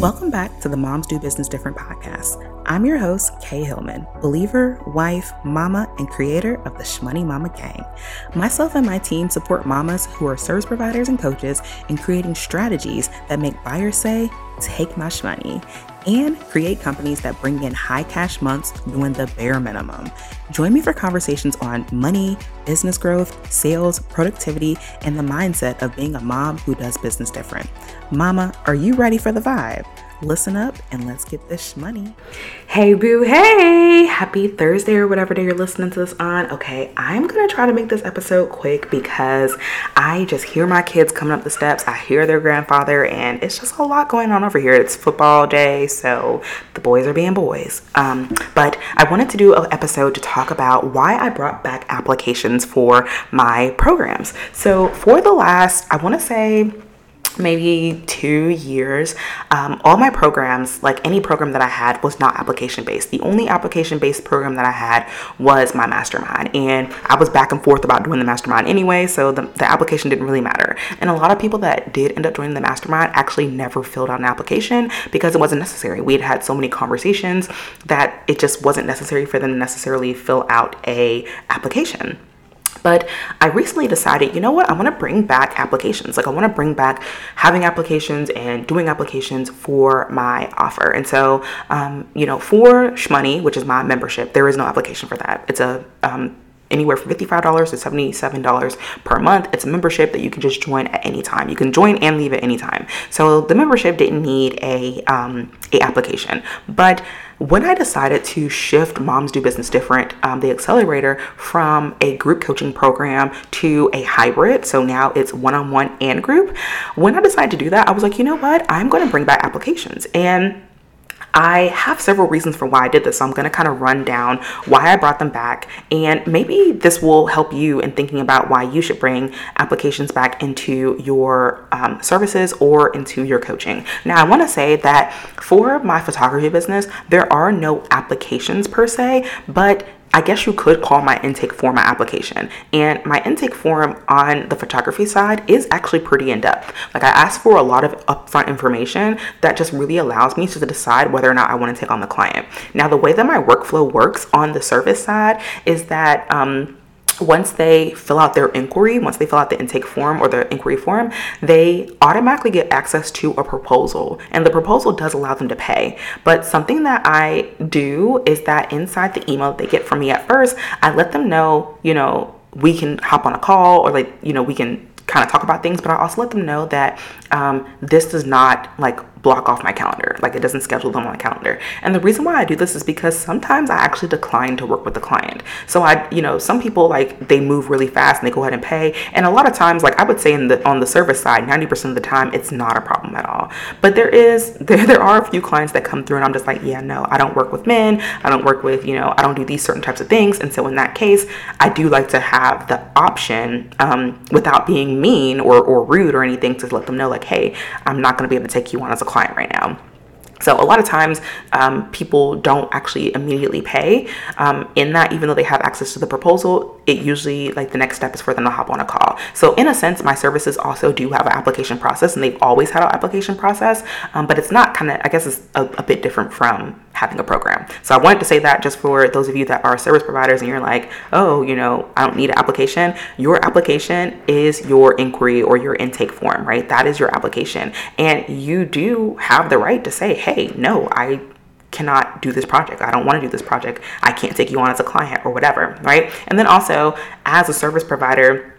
Welcome back to the Moms Do Business Different podcast. I'm your host, Kay Hillman, believer, wife, mama, and creator of the Shmoney Mama Gang. Myself and my team support mamas who are service providers and coaches in creating strategies that make buyers say, Take my shmoney and create companies that bring in high cash months doing the bare minimum. Join me for conversations on money, business growth, sales, productivity, and the mindset of being a mom who does business different. Mama, are you ready for the vibe? Listen up and let's get this money. Hey, boo, hey! Happy Thursday or whatever day you're listening to this on. Okay, I'm gonna try to make this episode quick because I just hear my kids coming up the steps. I hear their grandfather, and it's just a lot going on over here. It's football day, so the boys are being boys. Um, but I wanted to do an episode to talk about why I brought back applications for my programs. So, for the last, I wanna say, maybe two years, um, all my programs, like any program that I had, was not application based. The only application based program that I had was my mastermind. And I was back and forth about doing the mastermind anyway, so the, the application didn't really matter. And a lot of people that did end up joining the mastermind actually never filled out an application because it wasn't necessary. We had had so many conversations that it just wasn't necessary for them to necessarily fill out a application. But I recently decided, you know what, I want to bring back applications. Like, I want to bring back having applications and doing applications for my offer. And so, um, you know, for Shmoney, which is my membership, there is no application for that. It's a um, anywhere from $55 to $77 per month. It's a membership that you can just join at any time. You can join and leave at any time. So the membership didn't need a um, a application, but when I decided to shift Moms Do Business Different, um, the accelerator, from a group coaching program to a hybrid, so now it's one on one and group, when I decided to do that, I was like, you know what? I'm going to bring back applications. And I have several reasons for why I did this. So I'm going to kind of run down why I brought them back. And maybe this will help you in thinking about why you should bring applications back into your um, services or into your coaching. Now, I want to say that for my photography business, there are no applications per se, but I guess you could call my intake form my application. And my intake form on the photography side is actually pretty in depth. Like I ask for a lot of upfront information that just really allows me to decide whether or not I want to take on the client. Now, the way that my workflow works on the service side is that um, once they fill out their inquiry, once they fill out the intake form or the inquiry form, they automatically get access to a proposal. And the proposal does allow them to pay. But something that I do is that inside the email they get from me at first, I let them know, you know, we can hop on a call or like, you know, we can kind of talk about things, but I also let them know that um, this does not like block off my calendar. Like it doesn't schedule them on my calendar. And the reason why I do this is because sometimes I actually decline to work with the client. So I, you know, some people like they move really fast and they go ahead and pay. And a lot of times, like I would say in the on the service side, 90% of the time it's not a problem at all. But there is there there are a few clients that come through and I'm just like, yeah, no, I don't work with men. I don't work with, you know, I don't do these certain types of things. And so in that case, I do like to have the option um, without being mean or, or rude or anything to let them know like, hey, I'm not gonna be able to take you on as a client right now. So a lot of times um, people don't actually immediately pay um, in that even though they have access to the proposal, it usually like the next step is for them to hop on a call. So in a sense, my services also do have an application process and they've always had an application process, um, but it's not kind of, I guess it's a, a bit different from having a program. So I wanted to say that just for those of you that are service providers and you're like, oh, you know, I don't need an application. Your application is your inquiry or your intake form, right? That is your application. And you do have the right to say, hey, no, I cannot do this project. I don't want to do this project. I can't take you on as a client or whatever, right? And then also, as a service provider,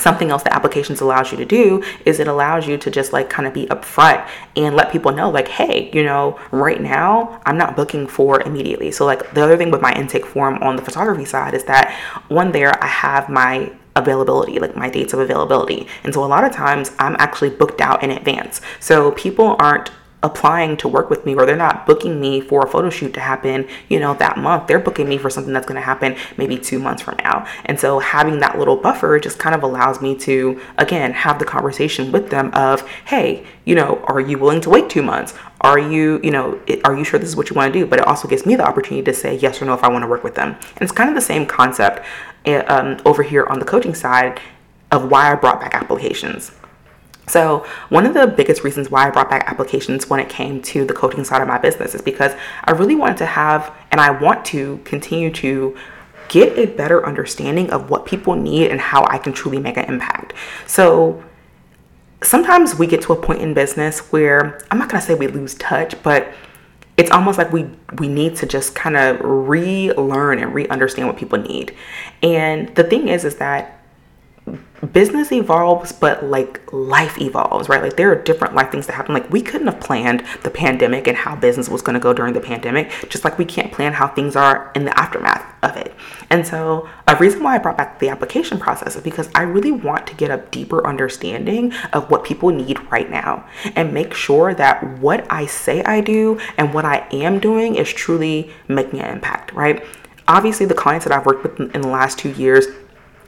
something else that applications allows you to do is it allows you to just like kind of be upfront and let people know like hey you know right now i'm not booking for immediately so like the other thing with my intake form on the photography side is that one there i have my availability, like my dates of availability. And so a lot of times I'm actually booked out in advance. So people aren't applying to work with me or they're not booking me for a photo shoot to happen, you know, that month. They're booking me for something that's going to happen maybe 2 months from now. And so having that little buffer just kind of allows me to again have the conversation with them of, "Hey, you know, are you willing to wait 2 months? Are you, you know, are you sure this is what you want to do?" But it also gives me the opportunity to say yes or no if I want to work with them. And it's kind of the same concept eh, um, over here on the coaching side of why I brought back applications So, one of the biggest reasons why I brought back applications when it came to the coaching side of my business is because I really wanted to have, and I want to continue to get a better understanding of what people need and how I can truly make an impact. So, sometimes we get to a point in business where I'm not going to say we lose touch, but it's almost like we we need to just kind of relearn and re-understand what people need. And the thing is is that business evolves, but like life evolves, right? Like there are different life things that happen. Like we couldn't have planned the pandemic and how business was going to go during the pandemic, just like we can't plan how things are in the aftermath of it. And so, a reason why I brought back the application process is because I really want to get a deeper understanding of what people need right now and make sure that what I say I do and what I am doing is truly making an impact, right? Obviously, the clients that I've worked with in the last two years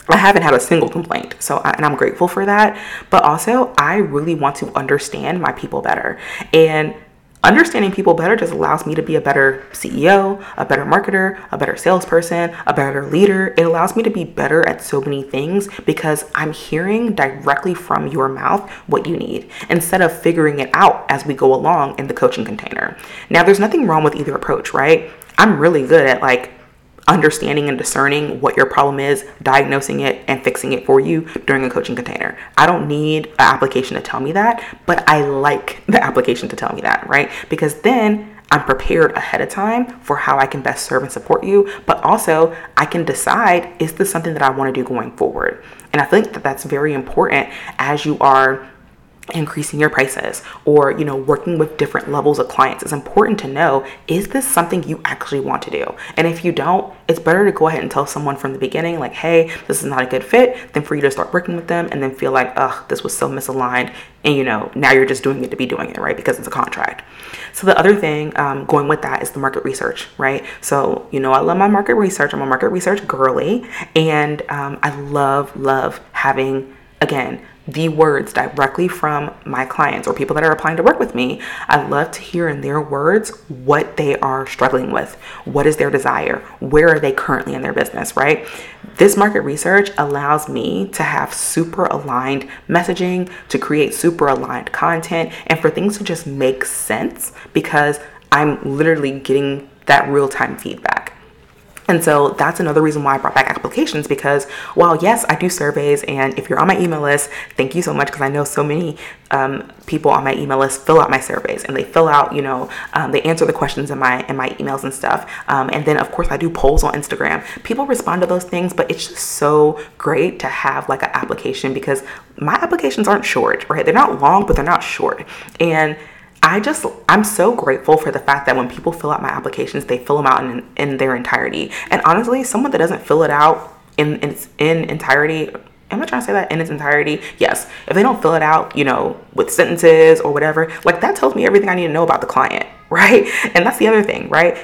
I haven't had a single complaint. So, and I'm grateful for that. But also, I really want to understand my people better. And understanding people better just allows me to be a better CEO, a better marketer, a better salesperson, a better leader. It allows me to be better at so many things because I'm hearing directly from your mouth what you need instead of figuring it out as we go along in the coaching container. Now, there's nothing wrong with either approach, right? I'm really good at like understanding and discerning what your problem is, diagnosing it, and fixing it for you during a coaching container. I don't need an application to tell me that, but I like the application to tell me that, right? Because then I'm prepared ahead of time for how I can best serve and support you, but also I can decide is this something that I want to do going forward? And I think that that's very important as you are increasing your prices or you know working with different levels of clients it's important to know is this something you actually want to do? And if you don't it's better to go ahead and tell someone from the beginning like hey this is not a good fit than for you to start working with them and then feel like ugh this was so misaligned and you know now you're just doing it to be doing it right because it's a contract. So the other thing um, going with that is the market research right? So you know i love my market research. I'm a market research girly and um, i love love having again the words directly from my clients or people that are applying to work with me. I love to hear in their words what they are struggling with. What is their desire? Where are they currently in their business, right? This market research allows me to have super aligned messaging, to create super aligned content, and for things to just make sense because I'm literally getting that real time feedback. And so that's another reason why I brought back applications because while yes, I do surveys, and if you're on my email list, thank you so much because I know so many um, people on my email list fill out my surveys and they fill out, you know, um, they answer the questions in my in my emails and stuff. Um, and then of course I do polls on Instagram. People respond to those things, but it's just so great to have like an application because my applications aren't short, right? They're not long, but they're not short, and I just, I'm so grateful for the fact that when people fill out my applications, they fill them out in, in their entirety. And honestly, someone that doesn't fill it out in, in, in entirety, am I trying to say that in its entirety? Yes. If they don't fill it out, you know, with sentences or whatever, like that tells me everything I need to know about the client, right? And that's the other thing, right?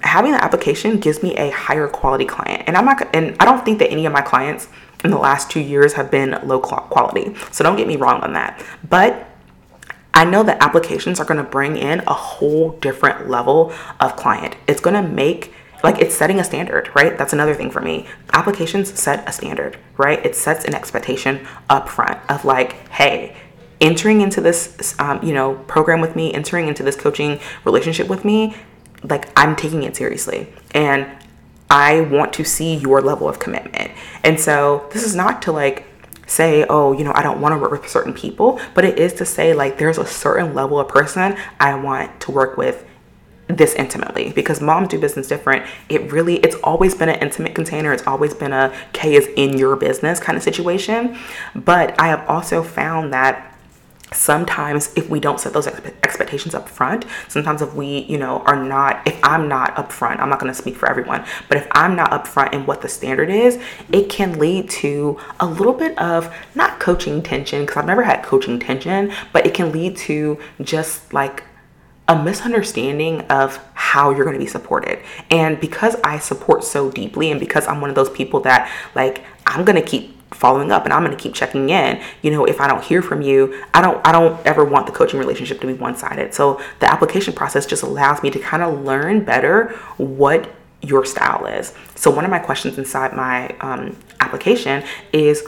Having the application gives me a higher quality client. And I'm not, and I don't think that any of my clients in the last two years have been low quality. So don't get me wrong on that. But I know that applications are going to bring in a whole different level of client. It's going to make like it's setting a standard, right? That's another thing for me. Applications set a standard, right? It sets an expectation up front of like, hey, entering into this, um, you know, program with me, entering into this coaching relationship with me, like I'm taking it seriously, and I want to see your level of commitment. And so this is not to like say, oh, you know, I don't want to work with certain people, but it is to say, like, there's a certain level of person I want to work with this intimately because moms do business different. It really, it's always been an intimate container. It's always been a K is in your business kind of situation. But I have also found that sometimes if we don't set those expectations up front sometimes if we you know are not if i'm not upfront i'm not going to speak for everyone but if i'm not upfront in what the standard is it can lead to a little bit of not coaching tension because i've never had coaching tension but it can lead to just like a misunderstanding of how you're going to be supported. And because I support so deeply and because I'm one of those people that like I'm going to keep following up and I'm going to keep checking in. You know, if I don't hear from you, I don't I don't ever want the coaching relationship to be one-sided. So the application process just allows me to kind of learn better what your style is. So one of my questions inside my um, application is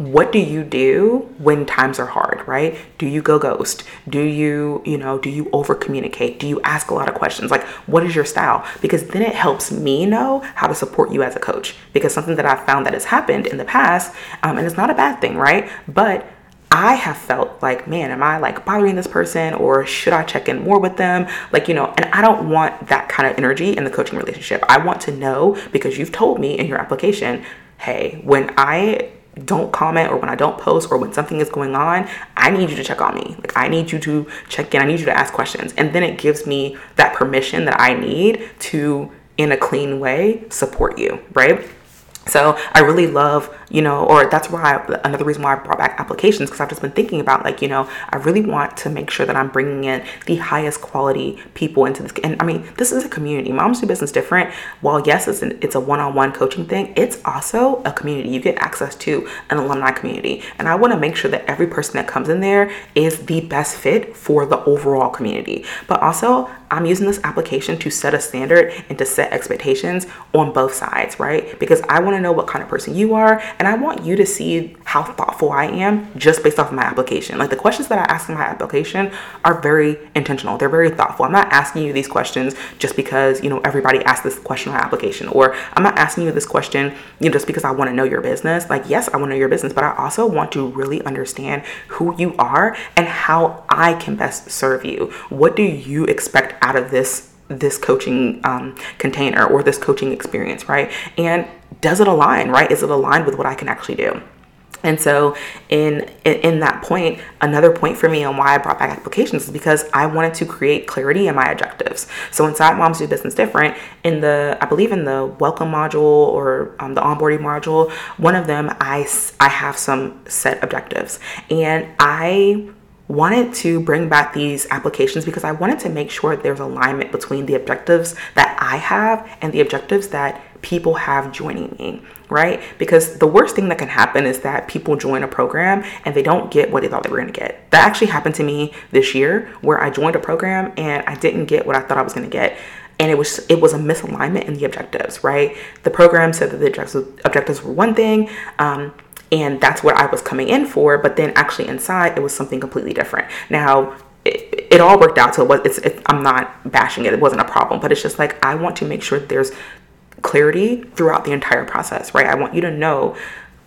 what do you do when times are hard, right? Do you go ghost? Do you, you know, do you over communicate? Do you ask a lot of questions? Like, what is your style? Because then it helps me know how to support you as a coach. Because something that I've found that has happened in the past, um, and it's not a bad thing, right? But I have felt like, man, am I like bothering this person or should I check in more with them? Like, you know, and I don't want that kind of energy in the coaching relationship. I want to know because you've told me in your application, hey, when I don't comment or when I don't post or when something is going on, I need you to check on me. Like I need you to check in. I need you to ask questions. And then it gives me that permission that I need to in a clean way support you, right? So I really love, you know, or that's why I, another reason why I brought back applications because I've just been thinking about like, you know, I really want to make sure that I'm bringing in the highest quality people into this. And I mean, this is a community. Moms do business different. While yes, it's an, it's a one-on-one coaching thing, it's also a community. You get access to an alumni community, and I want to make sure that every person that comes in there is the best fit for the overall community. But also, I'm using this application to set a standard and to set expectations on both sides, right? Because I want to know what kind of person you are and I want you to see how thoughtful I am just based off of my application. Like the questions that I ask in my application are very intentional. They're very thoughtful. I'm not asking you these questions just because, you know, everybody asks this question on my application or I'm not asking you this question, you know, just because I want to know your business. Like, yes, I want to know your business, but I also want to really understand who you are and how I can best serve you. What do you expect out of this this coaching um, container or this coaching experience, right? And does it align, right? Is it aligned with what I can actually do? And so, in, in, in that point, another point for me on why I brought back applications is because I wanted to create clarity in my objectives. So inside Moms Do Business Different, in the I believe in the welcome module or um, the onboarding module, one of them I I have some set objectives, and I wanted to bring back these applications because I wanted to make sure there's alignment between the objectives that I have and the objectives that people have joining me, right? Because the worst thing that can happen is that people join a program and they don't get what they thought they were to get. That actually happened to me this year where I joined a program and I didn't get what I thought I was to get and it was it was a misalignment in the objectives right the program said that the objectives, objectives were one thing um, and that's what I was coming in for. But then actually inside, it was something completely different. Now, it, it all worked out. So it was, it's, it, I'm not bashing it. It wasn't a problem, but it's just like I want to make sure there's clarity throughout the entire process, right? I want you to know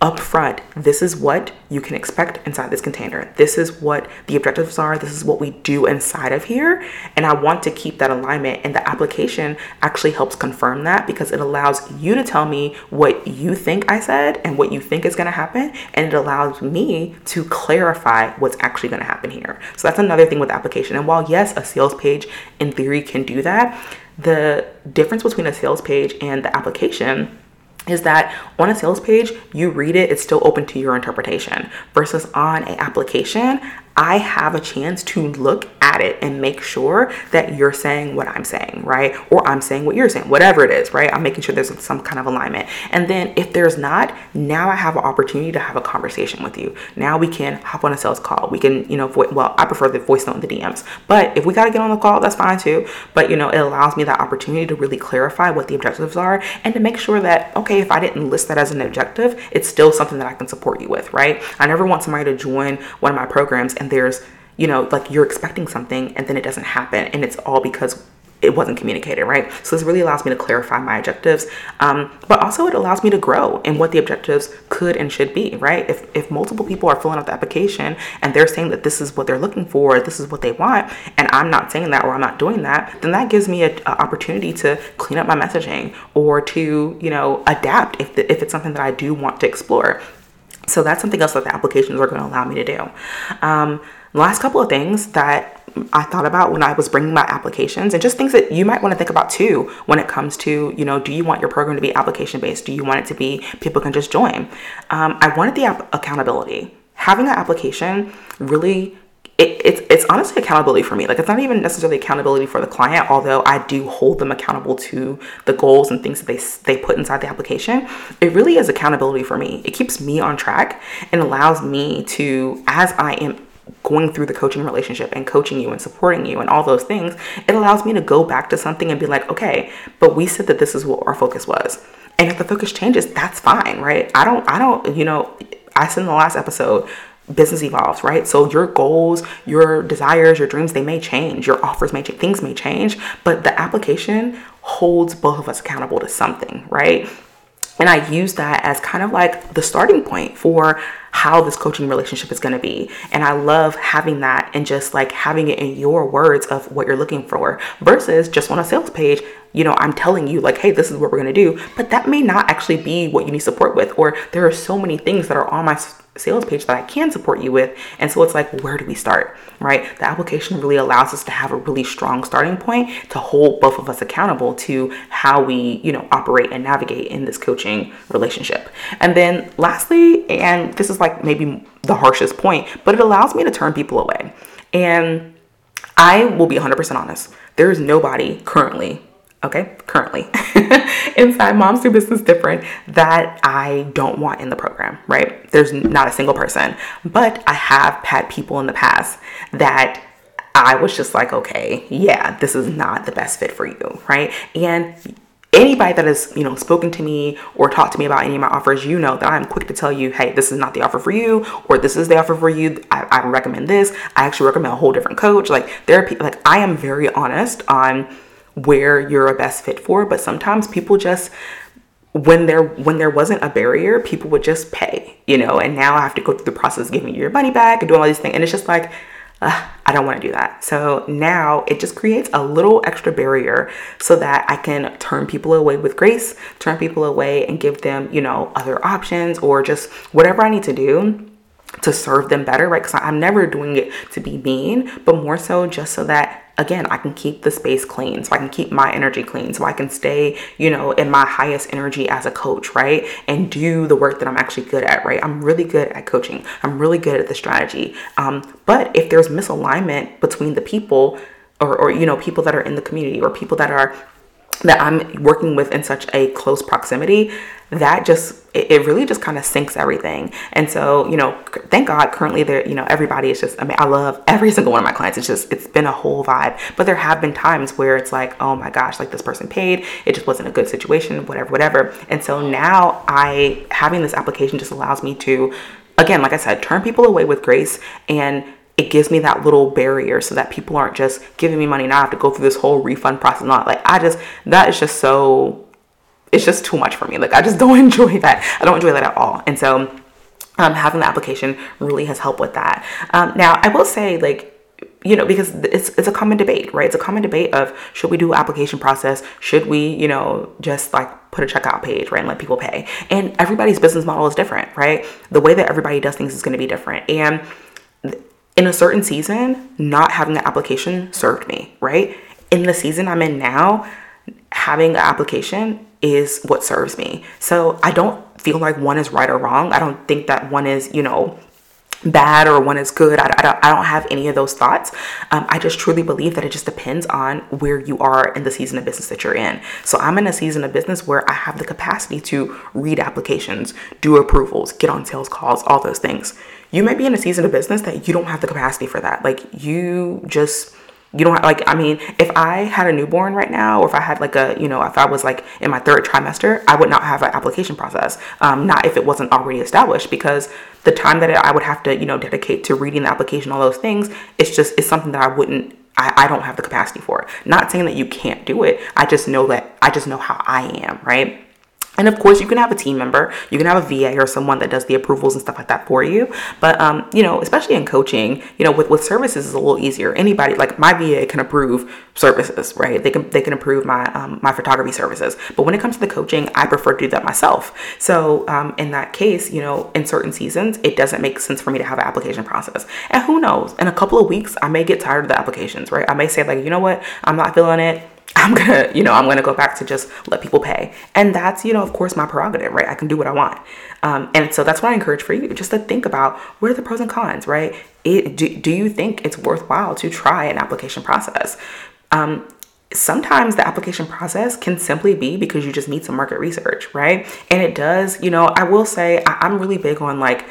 upfront this is what you can expect inside this container. This is what the objectives are. This is what we do inside of here. And i want to keep that alignment and the application actually helps confirm that because it allows you to tell me what you think i said and what you think is going to happen and it allows me to clarify what's actually going to happen here. So that's another thing with application. And while yes a sales page in theory can do that the difference between a sales page and the application is that on a sales page, you read it, it's still open to your interpretation. Versus on an application, I have a chance to look at it and make sure that you're saying what I'm saying, right? Or I'm saying what you're saying, whatever it is, right? I'm making sure there's some kind of alignment. And then if there's not, now I have an opportunity to have a conversation with you. Now we can hop on a sales call. We can, you know, vo- well, I prefer the voice note the DMs, but if we got to get on the call, that's fine too. But, you know, it allows me that opportunity to really clarify what the objectives are and to make sure that, okay, if I didn't list that as an objective, it's still something that I can support you with, right? I never want somebody to join one of my programs and there's you know like you're expecting something and then it doesn't happen and it's all because it wasn't communicated, right? So this really allows me to clarify my objectives, um, but also it allows me to grow in what the objectives could and should be, right? If, if multiple people are filling out the application and they're saying that this is what they're looking for, this is what they want, and I'm not saying that or I'm not doing that, then that gives me an opportunity to clean up my messaging or to, you know, adapt if, the, if it's something that I do want to explore. So that's something else that the applications are going to allow me to do. Um, last couple of things that I thought about when I was bringing my applications and just things that you might want to think about too when it comes to, you know, do you want your program to be application based? Do you want it to be people can just join? Um, I wanted the accountability. Having an application really it, it's it's honestly accountability for me. Like it's not even necessarily accountability for the client, although I do hold them accountable to the goals and things that they they put inside the application. It really is accountability for me. It keeps me on track and allows me to, as I am going through the coaching relationship and coaching you and supporting you and all those things, it allows me to go back to something and be like, okay, but we said that this is what our focus was. And if the focus changes, that's fine, right? I don't, I don't, you know, I said in the last episode, business evolves, right? So your goals, your desires, your dreams, they may change. Your offers may change. Things may change, but the application holds both of us accountable to something, right? And I use that as kind of like the starting point for how this coaching relationship is going to be. And I love having that and just like having it in your words of what you're looking for versus just on a sales page. You know, I'm telling you, like, hey, this is what we're going to do, but that may not actually be what you need support with. Or there are so many things that are on my sales page that I can support you with. And so it's like, where do we start? Right? The application really allows us to have a really strong starting point to hold both of us accountable to how we, you know, operate and navigate in this coaching relationship. And then lastly, and this is like maybe the harshest point, but it allows me to turn people away. And I will be 100% honest. There is nobody currently okay, currently inside Moms Do Business Different that I don't want in the program, right? There's not a single person, but I have had people in the past that I was just like, okay, yeah, this is not the best fit for you, right? And anybody that has you know spoken to me or talked to me about any of my offers you know that i'm quick to tell you hey this is not the offer for you or this is the offer for you. I, I recommend this. I actually recommend a whole different coach. Like people like i am very honest on where you're a best fit for but sometimes people just when there when there wasn't a barrier people would just pay you know and now i have to go through the process of giving you your money back and doing all these things. And it's just like i don't want to do that. So now it just creates a little extra barrier so that i can turn people away with grace turn people away and give them you know other options or just whatever i need to do to serve them better right? Because i'm never doing it to be mean but more so just so that again, I can keep the space clean, so I can keep my energy clean, so I can stay, you know, in my highest energy as a coach, right? And do the work that I'm actually good at, right? I'm really good at coaching, I'm really good at the strategy. Um, but if there's misalignment between the people, or, or you know, people that are in the community, or people that are that I'm working with in such a close proximity, that just it, really just kind of sinks everything. And so, you know, thank God currently there, you know, everybody is just I mean, I love every single one of my clients. It's just it's been a whole vibe. But there have been times where it's like, oh my gosh, like this person paid, it just wasn't a good situation, whatever, whatever. And so now I having this application just allows me to again, like I said, turn people away with grace and it gives me that little barrier so that people aren't just giving me money and I have to go through this whole refund process not like I just that is just so it's just too much for me. Like I just don't enjoy that. I don't enjoy that at all. And so um, having the application really has helped with that. Um, now I will say like you know because it's it's a common debate right? It's a common debate of should we do application process? Should we you know just like put a checkout page right and let people pay? And everybody's business model is different right? The way that everybody does things is going to be different. And in a certain season, not having an application served me, right? In the season I'm in now, having an application is what serves me. So I don't feel like one is right or wrong. I don't think that one is, you know, bad or one is good. I, I, don't, I don't have any of those thoughts. Um, I just truly believe that it just depends on where you are in the season of business that you're in. So I'm in a season of business where I have the capacity to read applications, do approvals, get on sales calls, all those things. You might be in a season of business that you don't have the capacity for that. Like you just you don't have, like i mean if i had a newborn right now or if i had like a you know if i was like in my third trimester i would not have an application process. Um, not if it wasn't already established because the time that i would have to you know dedicate to reading the application all those things it's just it's something that i wouldn't I, I don't have the capacity for. It not saying that you can't do it. I just know that i just know how i am right and of course, you can have a team member, you can have a VA or someone that does the approvals and stuff like that for you. But um, you know, especially in coaching, you know, with, with services is a little easier. Anybody like my VA can approve services, right? They can they can approve my um, my photography services. But when it comes to the coaching, I prefer to do that myself. So um, in that case, you know, in certain seasons, it doesn't make sense for me to have an application process. And who knows? In a couple of weeks, I may get tired of the applications, right? I may say like, you know what, I'm not feeling it I'm gonna, you know, I'm gonna go back to just let people pay. And that's, you know, of course, my prerogative, right? I can do what I want. Um, and so that's what I encourage for you, just to think about what are the pros and cons, right? It, do, do you think it's worthwhile to try an application process? Um, sometimes the application process can simply be because you just need some market research, right? And it does, you know, I will say I, I'm really big on like,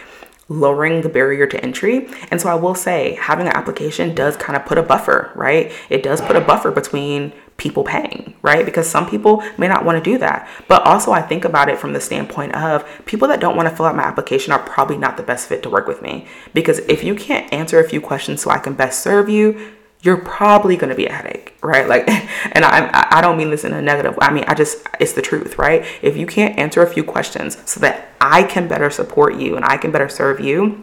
lowering the barrier to entry. And so I will say having an application does kind of put a buffer, right? It does put a buffer between people paying, right? Because some people may not want to do that. But also, I think about it from the standpoint of people that don't want to fill out my application are probably not the best fit to work with me. Because if you can't answer a few questions so I can best serve you, you're probably going to be a headache, right? Like, and I, I don't mean this in a negative. Way. I mean, I just, it's the truth, right? If you can't answer a few questions so that I can better support you and I can better serve you,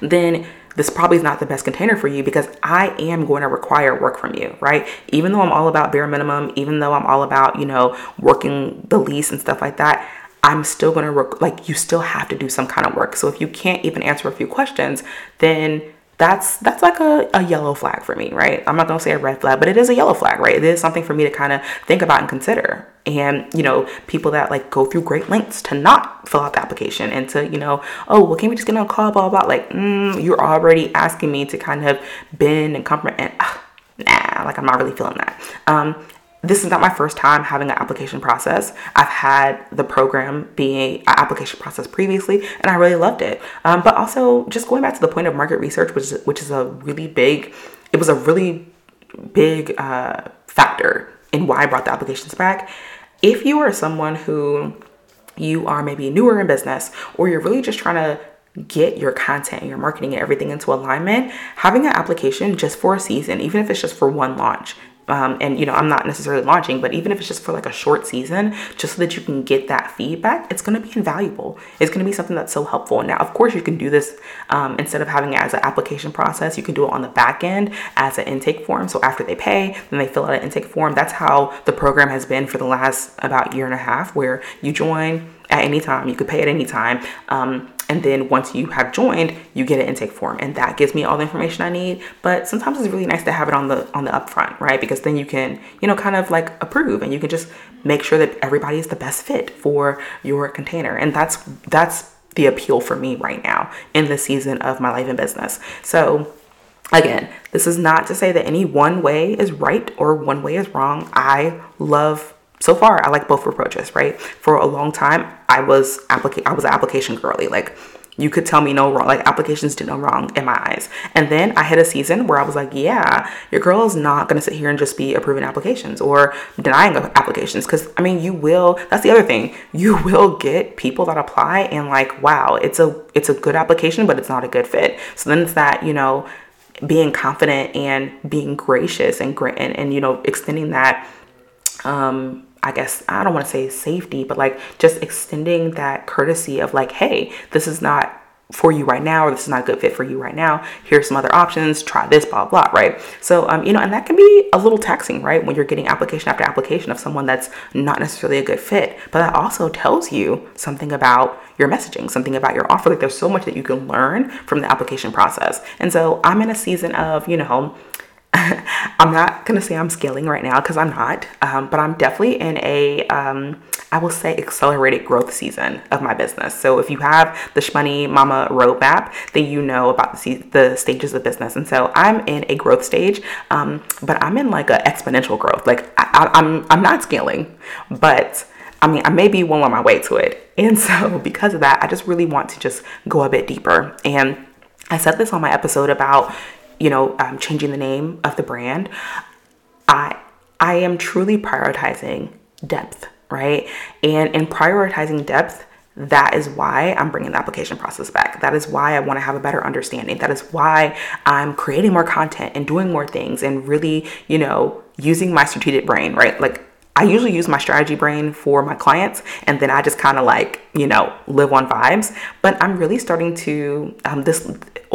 then this probably is not the best container for you because I am going to require work from you, right? Even though I'm all about bare minimum, even though I'm all about, you know, working the lease and stuff like that, I'm still going to like, you still have to do some kind of work. So if you can't even answer a few questions, then that's that's like a, a yellow flag for me, right? I'm not gonna say a red flag, but it is a yellow flag, right? It is something for me to kind of think about and consider. And you know, people that like go through great lengths to not fill out the application and to you know, oh well, can we just get on a call, blah blah blah. Like, mm, you're already asking me to kind of bend and comfort and. Uh, nah, like I'm not really feeling that. Um, this is not my first time having an application process. I've had the program being an application process previously, and I really loved it. Um, but also, just going back to the point of market research, which is, which is a really big, it was a really big uh, factor in why I brought the applications back. If you are someone who you are maybe newer in business, or you're really just trying to get your content and your marketing and everything into alignment, having an application just for a season, even if it's just for one launch, um, and you know i'm not necessarily launching but even if it's just for like a short season just so that you can get that feedback it's going to be invaluable. It's going to be something that's so helpful. Now of course you can do this um, instead of having it as an application process you can do it on the back end as an intake form. So after they pay then they fill out an intake form. That's how the program has been for the last about year and a half where you join at any time. You could pay at any time. Um, and then once you have joined you get an intake form. And that gives me all the information i need. But sometimes it's really nice to have it on the on the upfront right? Because then you can you know kind of like approve and you can just make sure that everybody is the best fit for your container. And that's that's the appeal for me right now in the season of my life and business. So again this is not to say that any one way is right or one way is wrong. I love so far I like both approaches, right? For a long time, I was applica- I was an application girly. Like you could tell me no wrong, like applications did no wrong in my eyes. And then I hit a season where I was like, yeah, your girl is not gonna sit here and just be approving applications or denying applications. Cause I mean, you will, that's the other thing, you will get people that apply and like, wow, it's a, it's a good application, but it's not a good fit. So then it's that, you know, being confident and being gracious and and, and you know, extending that, um, I guess I don't want to say safety, but like just extending that courtesy of like, hey, this is not for you right now, or this is not a good fit for you right now. Here's some other options. Try this, blah blah, right? So, um, you know, and that can be a little taxing, right? When you're getting application after application of someone that's not necessarily a good fit, but that also tells you something about your messaging, something about your offer. Like, there's so much that you can learn from the application process. And so, I'm in a season of, you know, I'm not gonna say I'm scaling right now because I'm not, um, but I'm definitely in a, um, I will say, accelerated growth season of my business. So if you have the Shmoney Mama roadmap, then you know about the, the stages of business. And so I'm in a growth stage, um, but I'm in like an exponential growth. Like I, I'm, I'm not scaling, but I mean, I may be well on my way to it. And so because of that, I just really want to just go a bit deeper. And I said this on my episode about, you know, um, changing the name of the brand, I I am truly prioritizing depth, right? And in prioritizing depth, that is why I'm bringing the application process back. That is why I want to have a better understanding. That is why I'm creating more content and doing more things and really, you know, using my strategic brain, right? Like I usually use my strategy brain for my clients and then I just kind of like, you know, live on vibes. But I'm really starting to, um, this,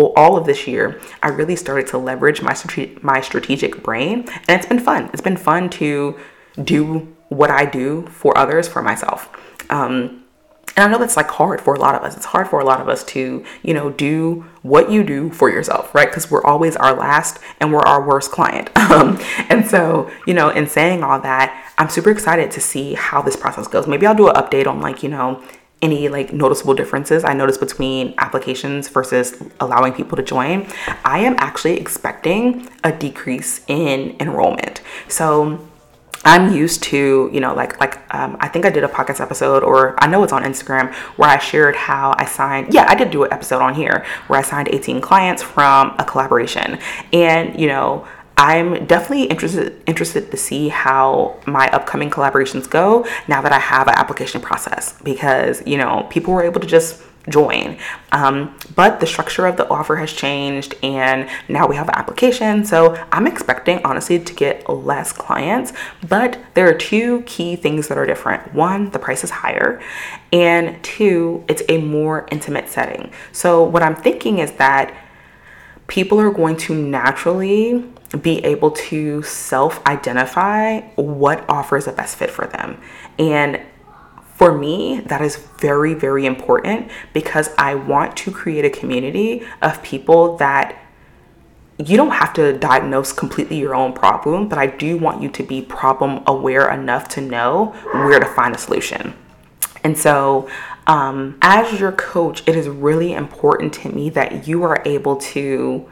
all of this year, I really started to leverage my, my strategic brain and it's been fun. It's been fun to do what I do for others, for myself. Um, and I know that's like hard for a lot of us. It's hard for a lot of us to, you know, do what you do for yourself, right? Because we're always our last and we're our worst client. Um, and so, you know, in saying all that, I'm super excited to see how this process goes. Maybe I'll do an update on like, you know, any like noticeable differences I noticed between applications versus allowing people to join. I am actually expecting a decrease in enrollment. So I'm used to, you know, like like um, I think I did a podcast episode, or I know it's on Instagram, where I shared how I signed. Yeah, I did do an episode on here where I signed 18 clients from a collaboration, and you know, I'm definitely interested interested to see how my upcoming collaborations go now that I have an application process because you know people were able to just join. Um, but the structure of the offer has changed and now we have an application. So I'm expecting, honestly, to get less clients. But there are two key things that are different one, the price is higher, and two, it's a more intimate setting. So what I'm thinking is that people are going to naturally be able to self identify what offers a best fit for them. And for me, that is very, very important because I want to create a community of people that you don't have to diagnose completely your own problem, but I do want you to be problem aware enough to know where to find a solution. And so, um, as your coach, it is really important to me that you are able to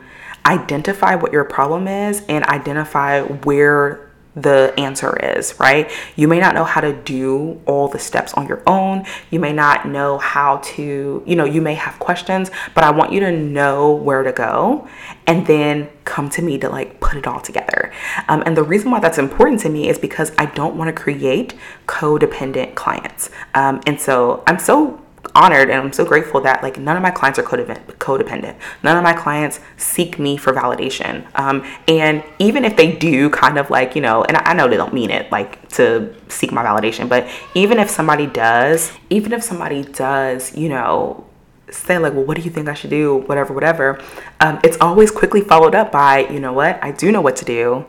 identify what your problem is and identify where the answer is, right? You may not know how to do all the steps on your own. You may not know how to, you know, you may have questions, but I want you to know where to go and then come to me to like put it all together. Um, and the reason why that's important to me is because I don't want to create codependent clients. Um, and so I'm so honored and I'm so grateful that like none of my clients are codependent. None of my clients seek me for validation. Um, and even if they do kind of like, you know, and I know they don't mean it like to seek my validation, but even if somebody does, even if somebody does, you know, say like well what do you think i should do whatever whatever um, it's always quickly followed up by you know what i do know what to do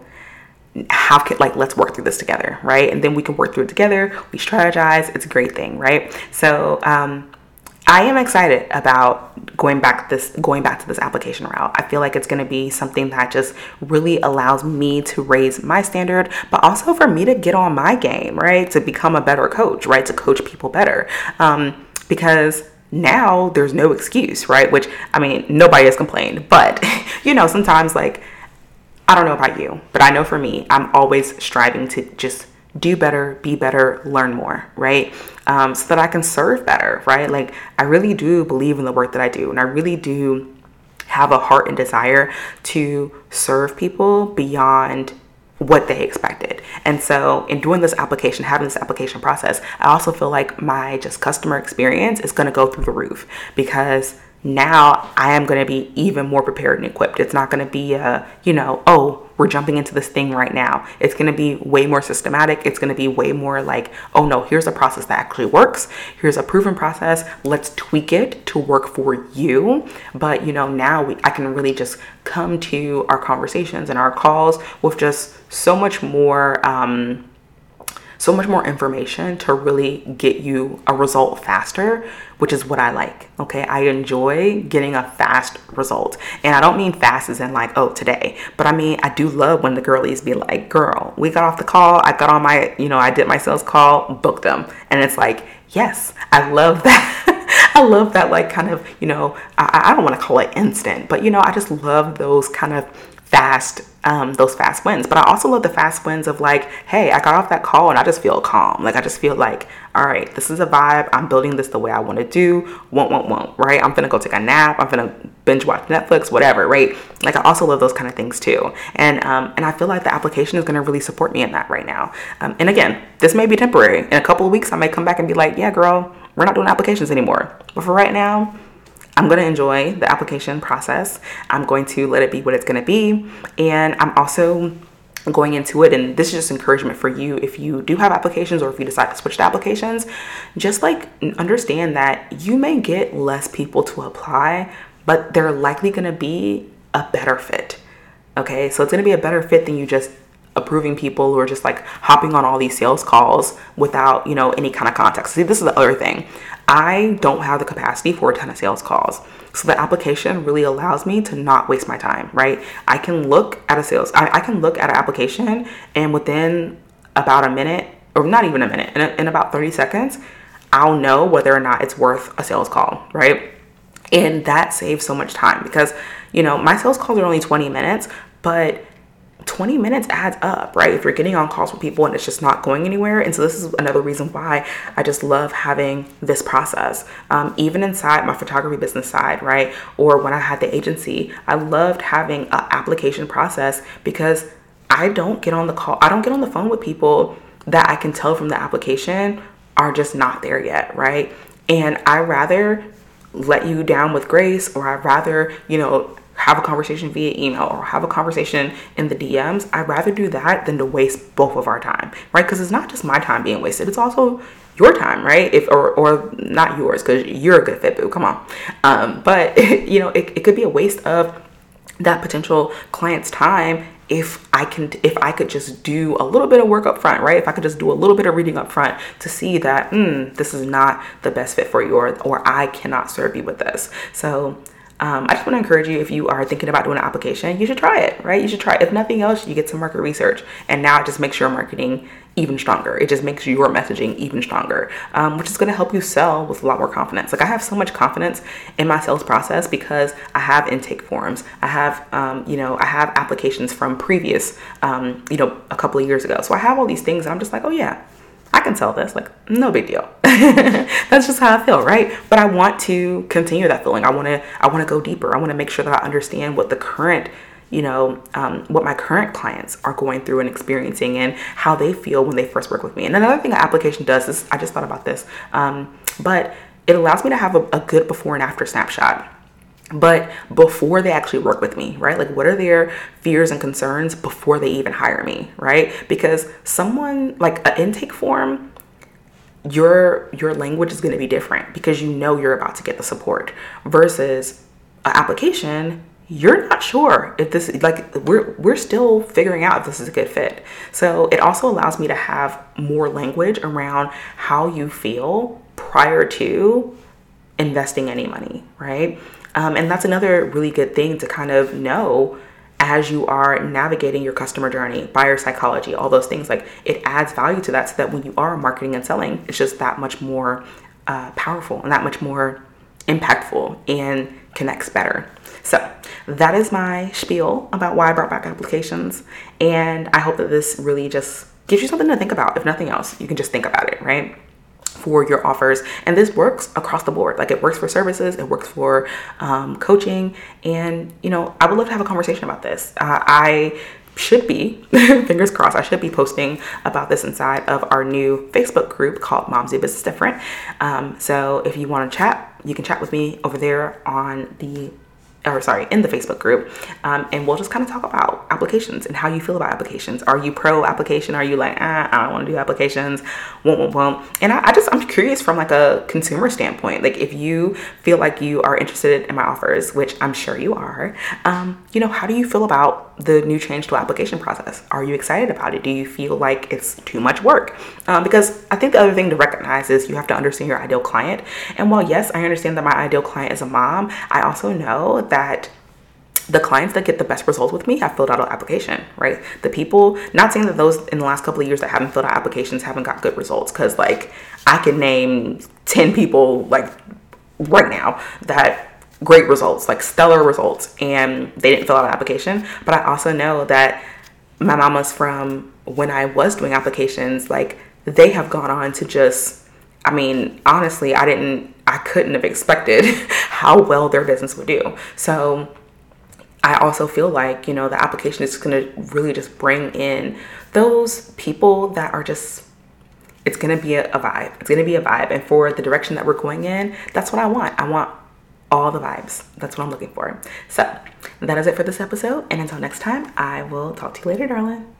how can like let's work through this together right? And then we can work through it together. We strategize. It's a great thing right? So um, i am excited about going back this going back to this application route. I feel like it's going to be something that just really allows me to raise my standard but also for me to get on my game right? To become a better coach right? To coach people better. Um, because now there's no excuse right? Which i mean nobody has complained but you know sometimes like I don't know about you, but I know for me, I'm always striving to just do better, be better, learn more, right? Um, so that I can serve better, right? Like, I really do believe in the work that I do, and I really do have a heart and desire to serve people beyond what they expected. And so, in doing this application, having this application process, I also feel like my just customer experience is going to go through the roof because now I am going to be even more prepared and equipped. It's not going to be a, you know, oh, we're jumping into this thing right now. It's going to be way more systematic. It's going to be way more like, oh no, here's a process that actually works. Here's a proven process. Let's tweak it to work for you. But, you know, now we, I can really just come to our conversations and our calls with just so much more, um, so much more information to really get you a result faster, which is what I like. Okay, I enjoy getting a fast result. And I don't mean fast as in like, oh, today, but I mean, I do love when the girlies be like, girl, we got off the call, I got on my, you know, I did my sales call, booked them. And it's like, yes, I love that. I love that, like, kind of, you know, I, I don't want to call it instant, but, you know, I just love those kind of fast um, those fast wins. But i also love the fast wins of like hey i got off that call and i just feel calm. Like i just feel like all right this is a vibe. I'm building this the way i want to do. Won't won't won't right? I'm gonna go take a nap. I'm gonna binge watch netflix whatever right? Like i also love those kind of things too. And um, and i feel like the application is gonna really support me in that right now. Um, and again this may be temporary. In a couple of weeks i may come back and be like yeah girl we're not doing applications anymore. But for right now I'm going to enjoy the application process. I'm going to let it be what it's going to be. And I'm also going into it and this is just encouragement for you if you do have applications or if you decide to switch to applications just like understand that you may get less people to apply but they're likely going to be a better fit okay so it's going to be a better fit than you just approving people who are just like hopping on all these sales calls without you know any kind of context see this is the other thing I don't have the capacity for a ton of sales calls. So the application really allows me to not waste my time, right? I can look at a sales, I, I can look at an application and within about a minute, or not even a minute, in, in about 30 seconds, I'll know whether or not it's worth a sales call, right? And that saves so much time because, you know, my sales calls are only 20 minutes, but 20 minutes adds up, right? If you're getting on calls with people and it's just not going anywhere. And so, this is another reason why I just love having this process. Um, even inside my photography business side, right? Or when I had the agency, I loved having an application process because I don't get on the call, I don't get on the phone with people that I can tell from the application are just not there yet, right? And I rather let you down with grace or I'd rather, you know, have a conversation via email or have a conversation in the DMs, I'd rather do that than to waste both of our time, right? Because it's not just my time being wasted, it's also your time, right? If or or not yours, because you're a good fit boo. Come on, um, but you know it, it could be a waste of that potential client's time if I can if I could just do a little bit of work up front, right? If I could just do a little bit of reading up front to see that mm, this is not the best fit for you or, or I cannot serve you with this. So um, I just want to encourage you if you are thinking about doing an application, you should try it, right? You should try it. If nothing else, you get some market research, and now it just makes your marketing even stronger. It just makes your messaging even stronger, um, which is going to help you sell with a lot more confidence. Like I have so much confidence in my sales process because I have intake forms. I have, um, you know, I have applications from previous, um, you know, a couple of years ago. So I have all these things, and I'm just like, oh yeah, I can sell this. Like, no big deal. That's just how I feel, right? But I want to continue that feeling. I want to, I want to go deeper. I want to make sure that I understand what the current, you know, um, what my current clients are going through and experiencing and how they feel when they first work with me. And another thing an application does is, I just thought about this, um, but it allows me to have a, a good before and after snapshot but before they actually work with me, right? Like, what are their fears and concerns before they even hire me, right? Because someone like an intake form, your your language is going to be different because you know you're about to get the support versus an application you're not sure if this like we're we're still figuring out if this is a good fit. So it also allows me to have more language around how you feel prior to investing any money, right? Um, and that's another really good thing to kind of know as you are navigating your customer journey, buyer psychology, all those things. Like it adds value to that so that when you are marketing and selling, it's just that much more uh, powerful and that much more impactful and connects better. So that is my spiel about why I brought back applications. And I hope that this really just gives you something to think about. If nothing else, you can just think about it, right? For your offers. And this works across the board. Like it works for services it works for um, coaching. And you know i would love to have a conversation about this. Uh, i should be fingers crossed i should be posting about this inside of our new facebook group called moms do business different. Um, so if you want to chat you can chat with me over there on the or sorry, in the Facebook group. Um, and we'll just kind of talk about applications and how you feel about applications. Are you pro application? Are you like, ah, I don't want to do applications? Won't, won't, won't. And I, I, just, I'm curious from like a consumer standpoint. Like if you feel like you are interested in my offers, which I'm sure you are, um, you know, how do you feel about the new change to application process? Are you excited about it? Do you feel like it's too much work? Um, because I think the other thing to recognize is you have to understand your ideal client. And while yes, I understand that my ideal client is a mom, I also know that the clients that get the best results with me have filled out an application, right? The people, not saying that those in the last couple of years that haven't filled out applications haven't got good results, because like I can name 10 people like right now that great results, like stellar results, and they didn't fill out an application. But I also know that my mamas from when I was doing applications, like they have gone on to just, I mean, honestly, I didn't, I couldn't have expected how well their business would do. So I also feel like, you know, the application is going to really just bring in those people that are just it's to be a, vibe. It's to be a vibe. And for the direction that we're going in, that's what I want. I want all the vibes. That's what I'm looking for. So that is it for this episode. And until next time, I will talk to you later, darling.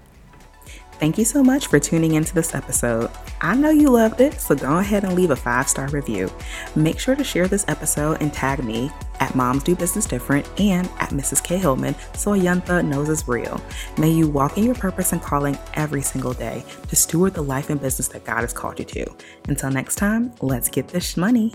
Thank you so much for tuning into this episode. I know you loved it, so go ahead and leave a five star review. Make sure to share this episode and tag me at Moms Do Business Different and at Mrs. K. Hillman so a knows it's real. May you walk in your purpose and calling every single day to steward the life and business that God has called you to. Until next time, let's get this money.